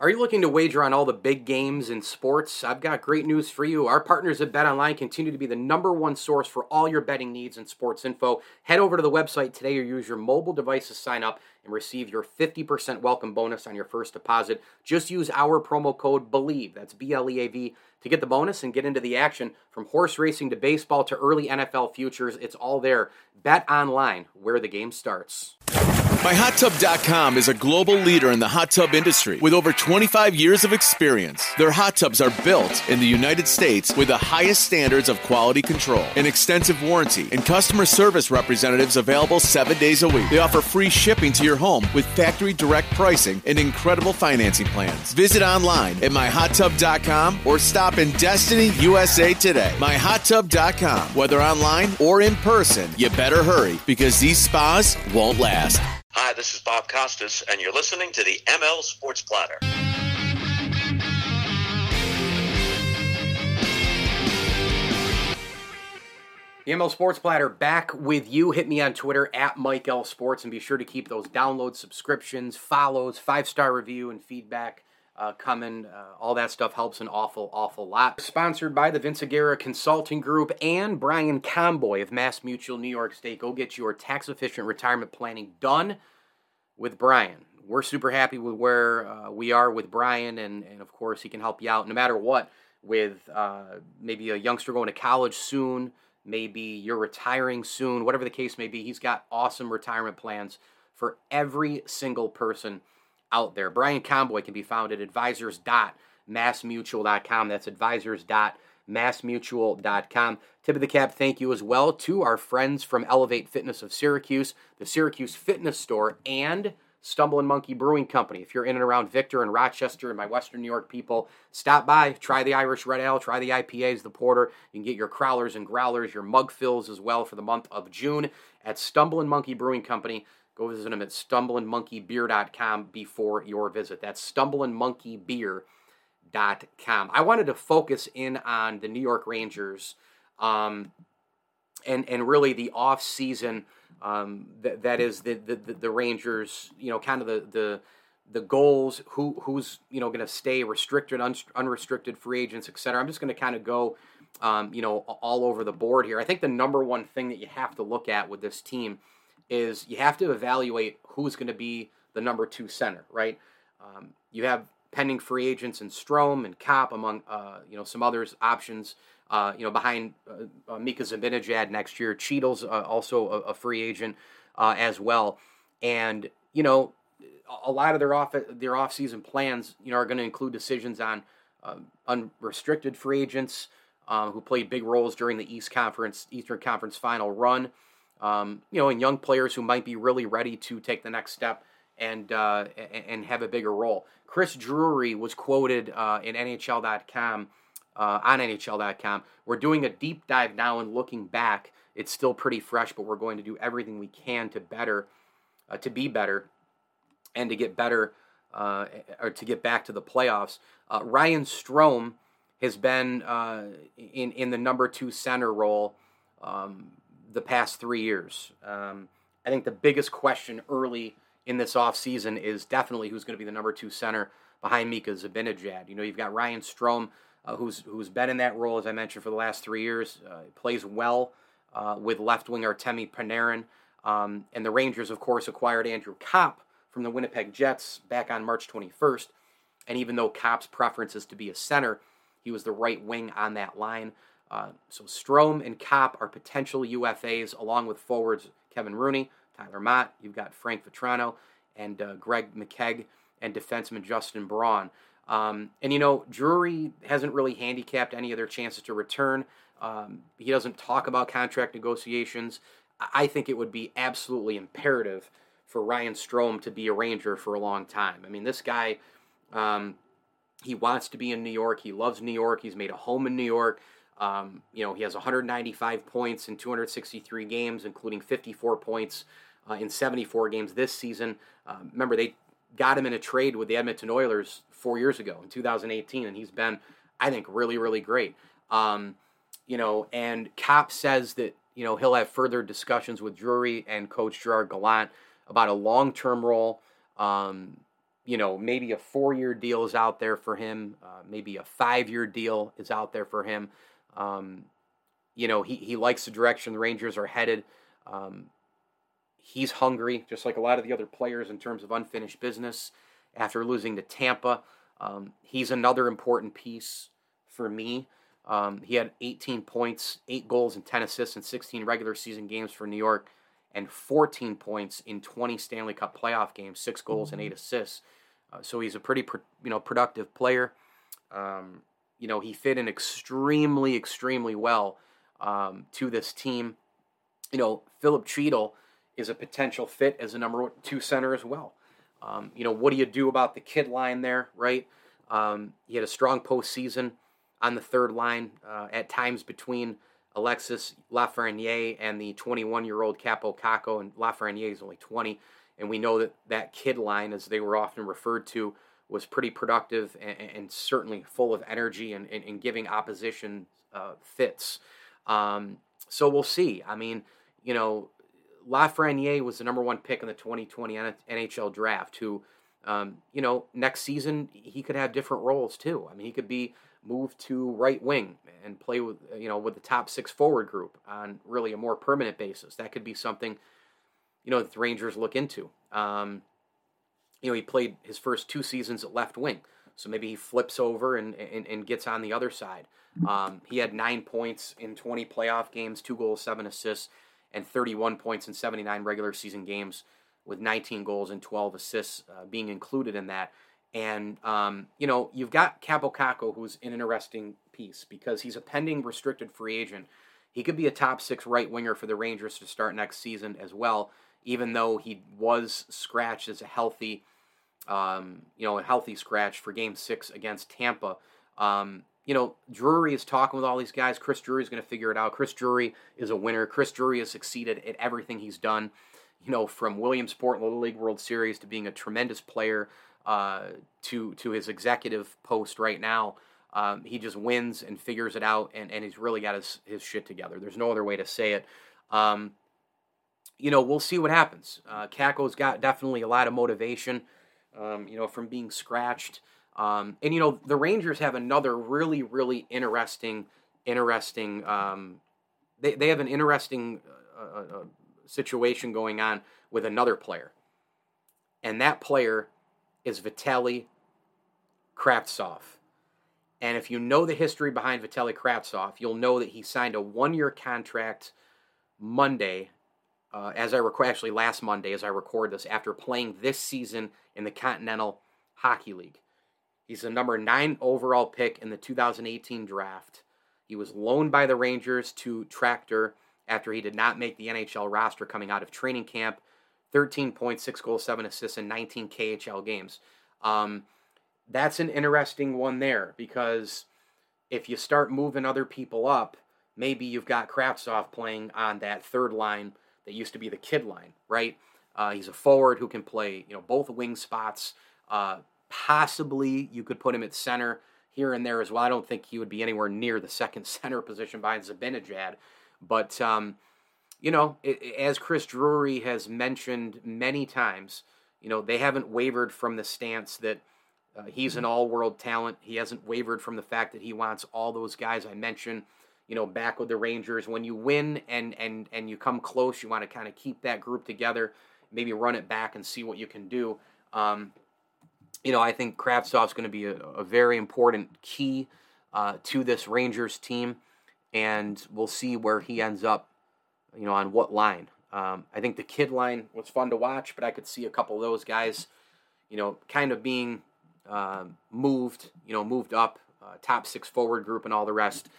Are you looking to wager on all the big games in sports? I've got great news for you. Our partners at Bet Online continue to be the number one source for all your betting needs and sports info. Head over to the website today or use your mobile device to sign up and receive your 50% welcome bonus on your first deposit. Just use our promo code BLEAV, that's B L E A V, to get the bonus and get into the action. From horse racing to baseball to early NFL futures, it's all there. Bet Online, where the game starts. MyHotTub.com is a global leader in the hot tub industry with over 25 years of experience. Their hot tubs are built in the United States with the highest standards of quality control, an extensive warranty, and customer service representatives available seven days a week. They offer free shipping to your home with factory direct pricing and incredible financing plans. Visit online at MyHotTub.com or stop in Destiny, USA today. MyHotTub.com. Whether online or in person, you better hurry because these spas won't last. Hi, this is Bob Costas, and you're listening to the ML Sports Platter. The ML Sports Platter back with you. Hit me on Twitter at Mike L Sports and be sure to keep those downloads, subscriptions, follows, five star review, and feedback uh, coming. Uh, all that stuff helps an awful, awful lot. Sponsored by the Vince Aguirre Consulting Group and Brian Comboy of Mass Mutual New York State. Go get your tax efficient retirement planning done with Brian. We're super happy with where uh, we are with Brian, and, and of course, he can help you out no matter what with uh, maybe a youngster going to college soon maybe you're retiring soon, whatever the case may be. He's got awesome retirement plans for every single person out there. Brian Comboy can be found at advisors.massmutual.com. That's advisors.massmutual.com. Tip of the cap, thank you as well to our friends from Elevate Fitness of Syracuse, the Syracuse Fitness Store, and Stumbling Monkey Brewing Company. If you're in and around Victor and Rochester and my Western New York people, stop by, try the Irish Red Ale, try the IPAs, the Porter. You can get your crowlers and growlers, your mug fills as well for the month of June at Stumbling Monkey Brewing Company. Go visit them at stumblingmonkeybeer.com before your visit. That's stumblingmonkeybeer.com. I wanted to focus in on the New York Rangers um, and, and really the off season – um, that that is the, the the Rangers. You know, kind of the the the goals, who who's you know going to stay restricted, un, unrestricted free agents, etc. I'm just going to kind of go, um, you know, all over the board here. I think the number one thing that you have to look at with this team is you have to evaluate who's going to be the number two center, right? Um, you have pending free agents in Strome and Copp, among uh, you know some others options uh, you know, behind uh, uh, Mika Zibanejad next year. Chytil's uh, also a, a, free agent uh, as well, and you know, a lot of their off their off season plans, you know, are going to include decisions on unrestricted free agents who played big roles during the East Conference Eastern Conference Final run. Um, you know, and young players who might be really ready to take the next step and and have a bigger role. Chris Drury was quoted in NHL.com uh, on NHL.com. We're doing a deep dive now and looking back. It's still pretty fresh, but we're going to do everything we can to better, uh, to be better, and to get better, uh, or to get back to the playoffs. Uh, Ryan Strome has been uh, in in the number two center role um, the past three years. Um, I think the biggest question early in this offseason is definitely who's going to be the number two center behind Mika Zibanejad. You know, you've got Ryan Strome, uh, who's who's been in that role as I mentioned for the last three years. Uh, plays well uh, with left winger Artemi Panarin, um, and the Rangers, of course, acquired Andrew Copp from the Winnipeg Jets back on March 21st. And even though Copp's preference is to be a center, he was the right wing on that line. Uh, so Strome and Copp are potential UFAs, along with forwards Kevin Rooney, Tyler Motte. You've got Frank Vatrano and uh, Greg McKegg, and defenseman Justin Braun. Um, and you know, Drury hasn't really handicapped any of their chances to return. Um, he doesn't talk about contract negotiations. I think it would be absolutely imperative for Ryan Strome to be a Ranger for a long time. I mean, this guy, um, he wants to be in New York. He loves New York. He's made a home in New York. Um, you know, he has 195 points in 263 games, including 54 points uh, in 74 games this season. Uh, remember, they got him in a trade with the Edmonton Oilers four years ago in 2018, and he's been, I think, really, really great. Um, you know, and Copp says that you know, he'll have further discussions with Drury and Coach Gerard Gallant about a long term role. Um, you know, maybe a four year deal is out there for him. Uh, maybe a five year deal is out there for him. Um, you know, he, he likes the direction the Rangers are headed. Um, he's hungry, just like a lot of the other players in terms of unfinished business after losing to Tampa. Um, he's another important piece for me. Um, he had 18 points, 8 goals, and 10 assists in 16 regular season games for New York, and 14 points in 20 Stanley Cup playoff games, 6 goals and 8 assists. Uh, so he's a pretty you know productive player. Um, you know he fit in extremely extremely well um, to this team. You know Filip Chytil is a potential fit as a number two center as well. Um, you know what do you do about the kid line there, right? Um, he had a strong postseason on the third line uh, at times between Alexis Lafreniere and the 21 year old Kaapo Kakko, and Lafreniere is only 20. And we know that that kid line, as they were often referred to, was pretty productive and, and certainly full of energy and, and, and giving opposition uh, fits. Um, so we'll see. I mean, you know, Lafreniere was the number one pick in the 2020 NHL draft, who, um, you know, next season he could have different roles too. I mean, he could be moved to right wing and play with, you know, with the top six forward group on really a more permanent basis. That could be something you know, the Rangers look into. Um, you know, he played his first two seasons at left wing, so maybe he flips over and, and, and gets on the other side. Um, he had nine points in 20 playoff games, two goals, seven assists, and 31 points in 79 regular season games, with 19 goals and 12 assists uh, being included in that. And um, you know, you've got Kaapo Kakko, who's an interesting piece because he's a pending restricted free agent. He could be a top six right winger for the Rangers to start next season as well even though he was scratched as a healthy, um, you know, a healthy scratch for Game Six against Tampa. Um, you know, Drury is talking with all these guys. Chris Drury is going to figure it out. Chris Drury is a winner. Chris Drury has succeeded at everything he's done. You know, from Williamsport Little League World Series to being a tremendous player uh, to to his executive post right now. Um, he just wins and figures it out, and, and he's really got his, his shit together. There's no other way to say it. Um, you know, we'll see what happens. Uh, Kakko's got definitely a lot of motivation, um, you know, from being scratched. Um, and you know, the Rangers have another really, really interesting, interesting. Um, they they have an interesting uh, uh, uh situation going on with another player, and that player is Vitaly Kravtsov. And if you know the history behind Vitaly Kravtsov, you'll know that he signed a one-year contract Monday uh, as I record, actually last Monday, as I record this, after playing this season in the Continental Hockey League. He's the number nine overall pick in the 2018 draft. He was loaned by the Rangers to Traktor after he did not make the NHL roster coming out of training camp. 13.6 goals, 7 assists, in 19 KHL games. Um, that's an interesting one there because if you start moving other people up, maybe you've got Kravtsov playing on that third line that used to be the kid line, right? Uh, he's a forward who can play, you know, both wing spots. Uh, possibly you could put him at center here and there as well. I don't think he would be anywhere near the second center position behind Zibanejad, but um, you know, it, as Chris Drury has mentioned many times, you know, they haven't wavered from the stance that uh, he's an all-world talent. He hasn't wavered from the fact that he wants all those guys I mentioned you know, back with the Rangers. When you win and and and you come close, you want to kind of keep that group together, maybe run it back and see what you can do. Um, you know, I think Kravtsov's going to be a, a, very important key uh, to this Rangers team, and we'll see where he ends up. You know, on what line? Um, I think the kid line was fun to watch, but I could see a couple of those guys, you know, kind of being uh, moved, you know, moved up, uh, top six forward group and all the rest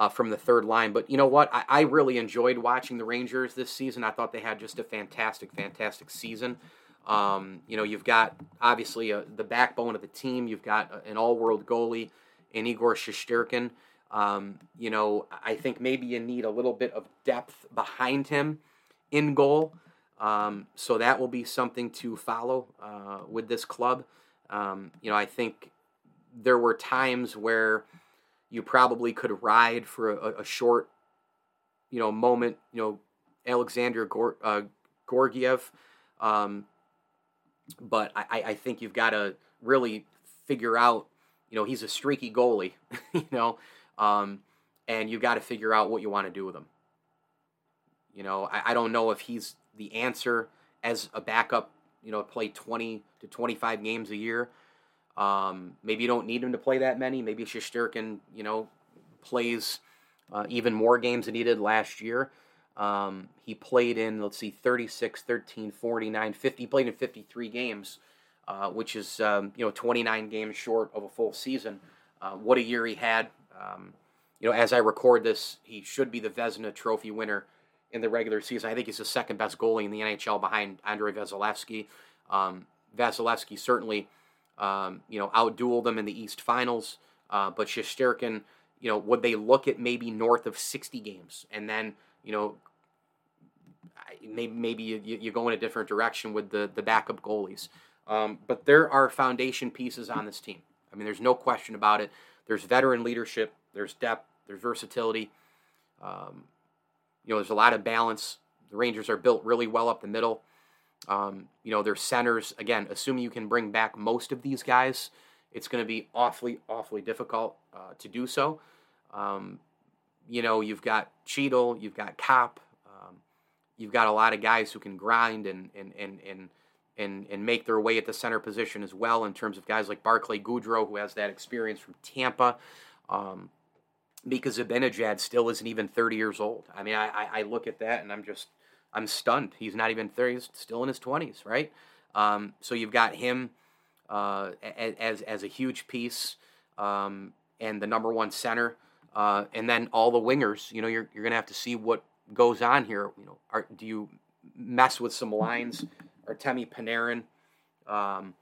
uh, from the third line. But you know what? I, I, really enjoyed watching the Rangers this season. I thought they had just a fantastic, fantastic season. Um, you know, you've got obviously uh, the backbone of the team. You've got an all-world goalie in Igor Shesterkin. Um, you know, I think maybe you need a little bit of depth behind him in goal. Um, so that will be something to follow uh, with this club. Um, you know, I think there were times where you probably could ride for a, a short you know, moment, you know, Alexandar Gor- uh, Georgiev. Um, but I, I think you've got to really figure out, you know, he's a streaky goalie, you know, um, and you've got to figure out what you want to do with him. You know, I, I don't know if he's the answer as a backup, you know, play 20 to 25 games a year. Um, maybe you don't need him to play that many. Maybe Shesterkin, you know, plays uh, even more games than he did last year. Um, he played in, let's see, 36, 13, 49, 50. He played in 53 games, uh, which is, um, you know, 29 games short of a full season. Uh, what a year he had. Um, you know, as I record this, he should be the Vezina Trophy winner in the regular season. I think he's the second best goalie in the NHL behind Andrei Vasilevskiy. Um, Vasilevskiy certainly, um, you know, outdueled them in the East Finals. Uh, but Shesterkin, you know, would they look at maybe north of 60 games and then, you know, maybe maybe you, you go in a different direction with the the backup goalies. Um, but there are foundation pieces on this team. I mean, there's no question about it. There's veteran leadership. There's depth. There's versatility. Um, you know, there's a lot of balance. The Rangers are built really well up the middle. Um, you know, their centers, again, assuming you can bring back most of these guys, it's going to be awfully, awfully difficult uh, to do so. Um, you know, you've got Chytil, you've got Copp, um, you've got a lot of guys who can grind and, and, and, and, and, and make their way at the center position as well in terms of guys like Barclay Goodrow, who has that experience from Tampa. Um, because Zibanejad still isn't even 30 years old. I mean, I, I look at that and I'm just, I'm stunned. He's not even 30, he's still in his 20s, right? Um, so you've got him uh, as, as a huge piece um, and the number one center. Uh, and then all the wingers, you know, you're, you're going to have to see what goes on here. You know, are, do you mess with some lines? Artemi Panarin, um,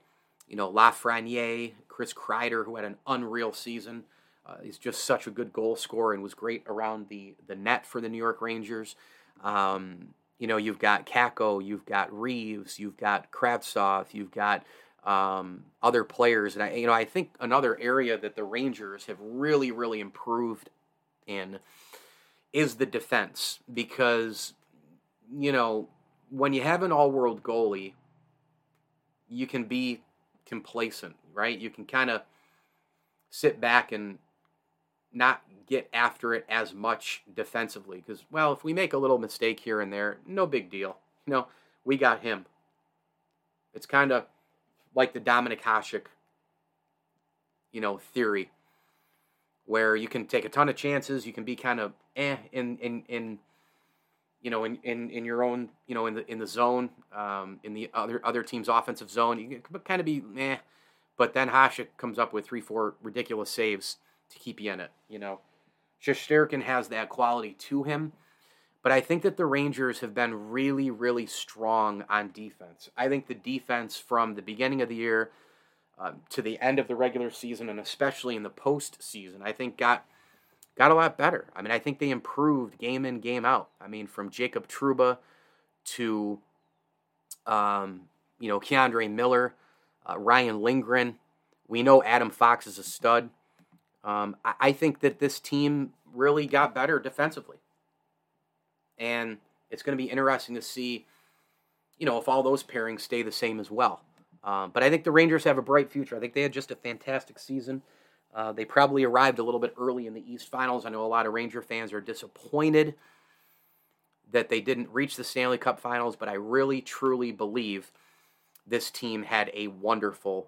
you know, Lafreniere, Chris Kreider, who had an unreal season. Uh, he's just such a good goal scorer and was great around the, the net for the New York Rangers. Um, you know, you've got Kakko, you've got Reaves, you've got Kravtsov, you've got um, other players. And I, you know, I think another area that the Rangers have really, really improved in is the defense because, you know, when you have an all-world goalie, you can be complacent, right? You can kind of sit back and not get after it as much defensively because well if we make a little mistake here and there no big deal. You know we got him. It's kind of like the Dominik Hasek you know theory where you can take a ton of chances you can be kind of eh in in in you know in, in, in your own you know in the in the zone um, in the other other team's offensive zone. You can kind of be eh. But then Hasek comes up with three four ridiculous saves to keep you in it. You know, Shesterkin has that quality to him, but I think that the Rangers have been really, really strong on defense. I think the defense from the beginning of the year uh, to the end of the regular season, and especially in the postseason, I think got got a lot better. I mean, I think they improved game in, game out. I mean, from Jacob Trouba to um, you know K'Andre Miller, uh, Ryan Lindgren. We know Adam Fox is a stud. Um, I, I think that this team really got better defensively. And it's going to be interesting to see, you know, if all those pairings stay the same as well. Um, but I think the Rangers have a bright future. I think they had just a fantastic season. Uh, they probably arrived a little bit early in the East Finals. I know a lot of Ranger fans are disappointed that they didn't reach the Stanley Cup Finals, but I really, truly believe this team had a wonderful,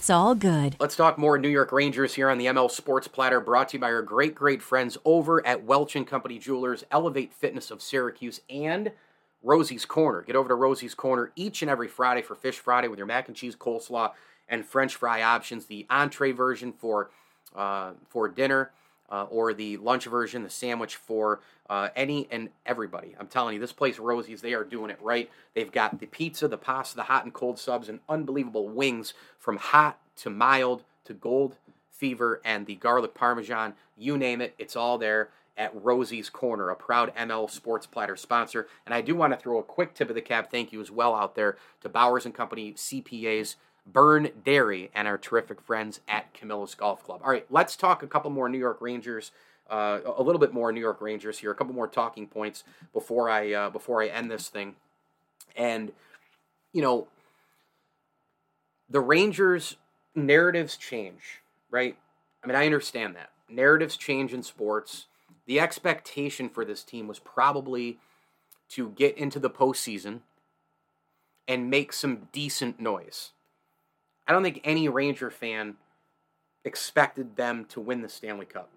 all good. Let's talk more New York Rangers here on the ML Sports Platter, brought to you by our great, great friends over at Welch and Company Jewelers, Elevate Fitness of Syracuse, and Rosie's Corner. Get over to Rosie's Corner each and every Friday for Fish Friday with your mac and cheese, coleslaw, and French fry options. The entree version for uh, for dinner. Uh, or the lunch version, the sandwich for uh, any and everybody. I'm telling you, this place, Rosie's, they are doing it right. They've got the pizza, the pasta, the hot and cold subs, and unbelievable wings from hot to mild to gold fever and the garlic parmesan. You name it, it's all there at Rosie's Corner, a proud ML Sports Platter sponsor. And I do want to throw a quick tip of the cap thank you as well out there to Bowers and Company CPAs, Byrne Dairy, and our terrific friends at Camillus Golf Club. All right, let's talk a couple more New York Rangers. Uh, a little bit more New York Rangers here. A couple more talking points before I uh, before I end this thing. And you know, the Rangers narratives change, right? I mean, I understand that narratives change in sports the expectation for this team was probably to get into the postseason and make some decent noise. I don't think any Ranger fan expected them to win the Stanley Cup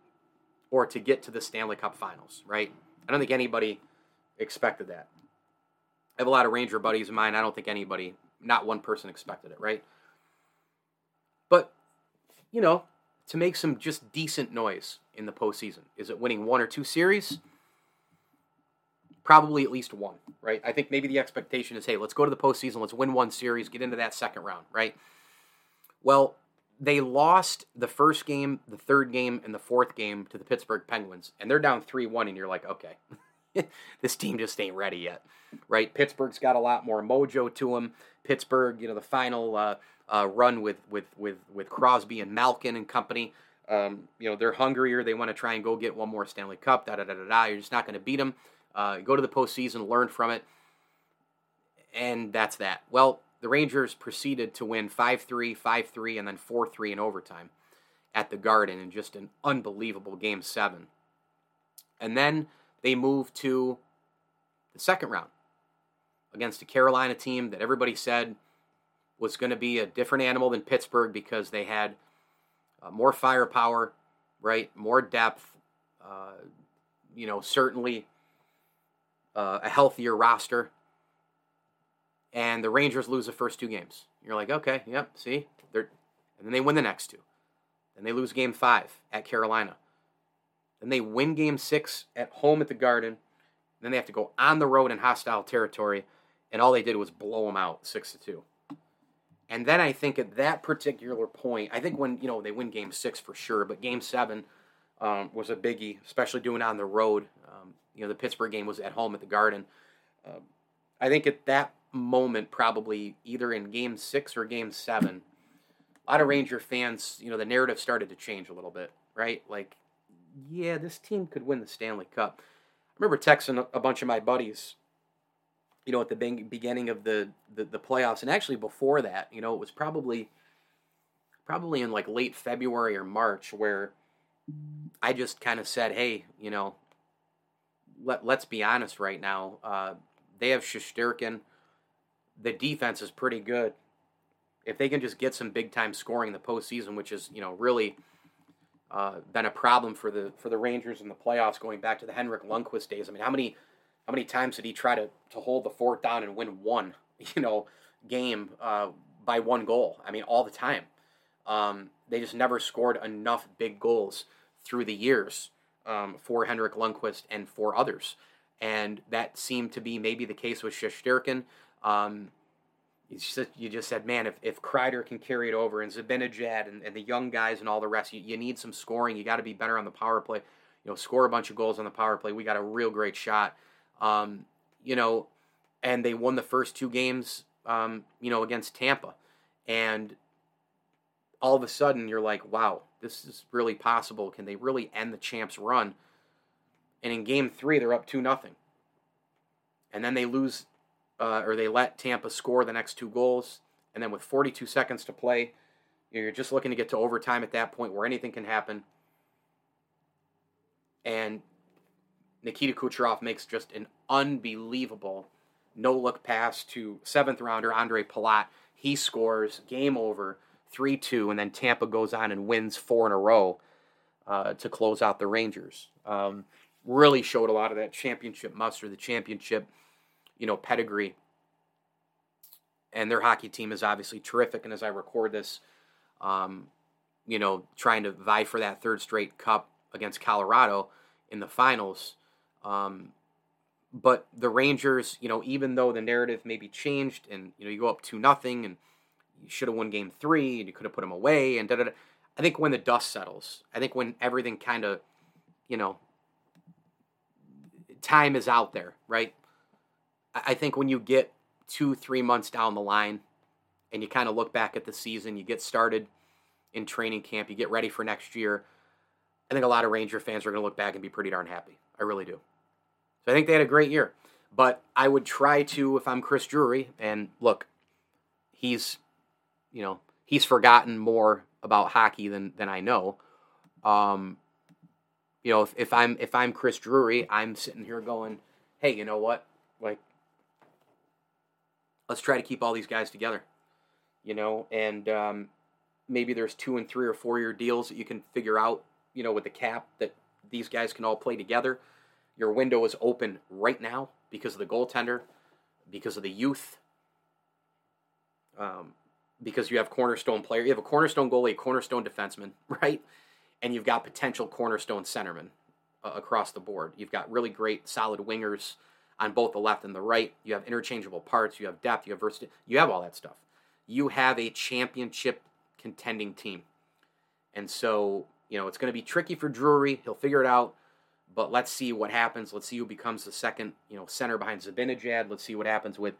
or to get to the Stanley Cup finals, right? I don't think anybody expected that. I have a lot of Ranger buddies of mine. I don't think anybody, not one person expected it, right? But, you know, to make some just decent noise in the postseason? Is it winning one or two series? Probably at least one, right? I think maybe the expectation is hey, let's go to the postseason, let's win one series, get into that second round, right? Well, they lost the first game, the third game, and the fourth game to the Pittsburgh Penguins, and they're down 3 1, and you're like, okay, this team just ain't ready yet, right? Pittsburgh's got a lot more mojo to them. Pittsburgh, you know, the final uh, uh, run with, with, with, with Crosby and Malkin and company, um, you know, they're hungrier. They want to try and go get one more Stanley Cup. Da da da da da. You're just not going to beat them. Uh, go to the postseason, learn from it, and that's that. Well, the Rangers proceeded to win 5 3, 5 3, and then 4 3 in overtime at the Garden in just an unbelievable game seven. And then they moved to the second round against a Carolina team that everybody said was going to be a different animal than Pittsburgh because they had uh, more firepower, right? More depth. Uh, you know, certainly uh, a healthier roster. And the Rangers lose the first two games. You're like, okay, yep, see, they're, and then they win the next two. Then they lose Game Five at Carolina. Then they win Game Six at home at the Garden. Then they have to go on the road in hostile territory, and all they did was blow them out six to two. And then I think at that particular point, I think when you know they win Game Six for sure, but Game Seven um, was a biggie, especially doing on the road. Um, you know, the Pittsburgh game was at home at the Garden. Uh, I think at that moment, probably either in Game Six or Game Seven, a lot of Ranger fans, you know, the narrative started to change a little bit, right? Like, yeah, this team could win the Stanley Cup. I remember texting a bunch of my buddies you know, at the beginning of the, the, the playoffs, and actually before that, you know, it was probably probably in like late February or March where I just kind of said, hey, you know, let let's be honest right now. Uh, they have Shesterkin. The defense is pretty good. If they can just get some big time scoring in the postseason, which is you know really uh, been a problem for the for the Rangers in the playoffs going back to the Henrik Lundqvist days. I mean, how many how many times did he try to, to hold the fort down and win one, you know, game uh, by one goal? I mean, all the time. Um, they just never scored enough big goals through the years um, for Henrik Lundqvist and for others. And that seemed to be maybe the case with Shesterkin. Um, you, just, you just said, man, if, if Kreider can carry it over and Zibanejad and, and the young guys and all the rest, you, you need some scoring. You got to be better on the power play. You know, score a bunch of goals on the power play. We got a real great shot. Um, you know, and they won the first two games, um, you know, against Tampa. And all of a sudden you're like, wow, this is really possible. Can they really end the champs run? And in game three, they're up 2 nothing. And then they lose, uh, or they let Tampa score the next two goals. And then with 42 seconds to play, you're just looking to get to overtime at that point where anything can happen. And Nikita Kucherov makes just an unbelievable no look pass to seventh rounder Ondrej Palat. He scores, game over, 3 2, and then Tampa goes on and wins four in a row uh, to close out the Rangers. Um, really showed a lot of that championship muster, the championship, you know, pedigree. And their hockey team is obviously terrific. And as I record this, um, you know, trying to vie for that third straight cup against Colorado in the finals. Um, but the Rangers, you know, even though the narrative maybe changed and you know you go up two nothing and you should have won game three and you could have put them away and da da da. I think when the dust settles, I think when everything kind of, you know, time is out there, right? I think when you get two, three months down the line and you kind of look back at the season, you get started in training camp, you get ready for next year, I think a lot of Ranger fans are going to look back and be pretty darn happy. I really do. So I think they had a great year. But I would try to, if I'm Chris Drury, and look, he's, you know, he's forgotten more about hockey than than I know. Um, you know, if, if I'm if I'm Chris Drury, I'm sitting here going, hey, you know what? Like, let's try to keep all these guys together. You know, and um, maybe there's two and three or four year deals that you can figure out. You know, with the cap that these guys can all play together. Your window is open right now because of the goaltender, because of the youth. Um, because you have cornerstone player, you have a cornerstone goalie, a cornerstone defenseman, right? And you've got potential cornerstone centermen uh, across the board. You've got really great, solid wingers on both the left and the right. You have interchangeable parts. You have depth. You have versatility. You have all that stuff. You have a championship contending team, and so you know it's going to be tricky for Drury. He'll figure it out. But let's see what happens. Let's see who becomes the second, you know, center behind Zibanejad. Let's see what happens with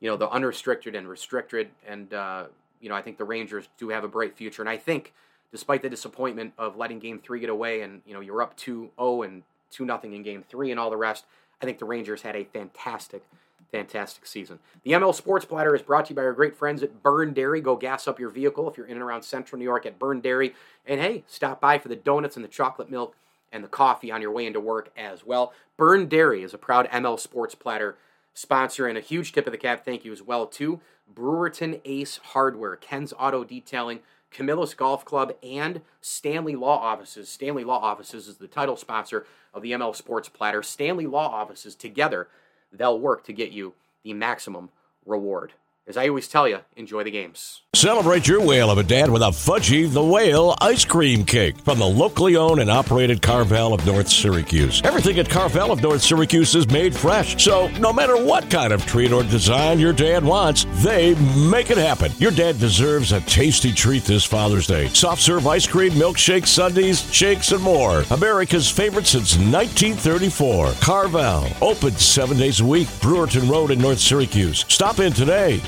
you know, the unrestricted and restricted. And, uh, you know, I think the Rangers do have a bright future. And I think, despite the disappointment of letting game three get away and, you know, you're up 2 0 and 2 nothing in game three and all the rest, I think the Rangers had a fantastic, fantastic season. The ML Sports Platter is brought to you by our great friends at Byrne Dairy. Go gas up your vehicle if you're in and around central New York at Byrne Dairy. And hey, stop by for the donuts and the chocolate milk and the coffee on your way into work as well. Byrne Dairy is a proud ML Sports Platter sponsor. And a huge tip of the cap thank you as well to Brewerton Ace Hardware, Ken's Auto Detailing, Camillus Golf Club, and Stanley Law Offices. Stanley Law Offices is the title sponsor of the ML Sports Platter. Stanley Law Offices, together, they'll work to get you the maximum reward. As I always tell you, enjoy the games. Celebrate your whale of a dad with a Fudgy the Whale ice cream cake from the locally owned and operated Carvel of North Syracuse. Everything at Carvel of North Syracuse is made fresh, so no matter what kind of treat or design your dad wants, they make it happen. Your dad deserves a tasty treat this Father's Day. Soft serve ice cream, milkshakes, sundaes, shakes, and more. America's favorite since 1934. Carvel, open seven days a week, Brewerton Road in North Syracuse. Stop in today.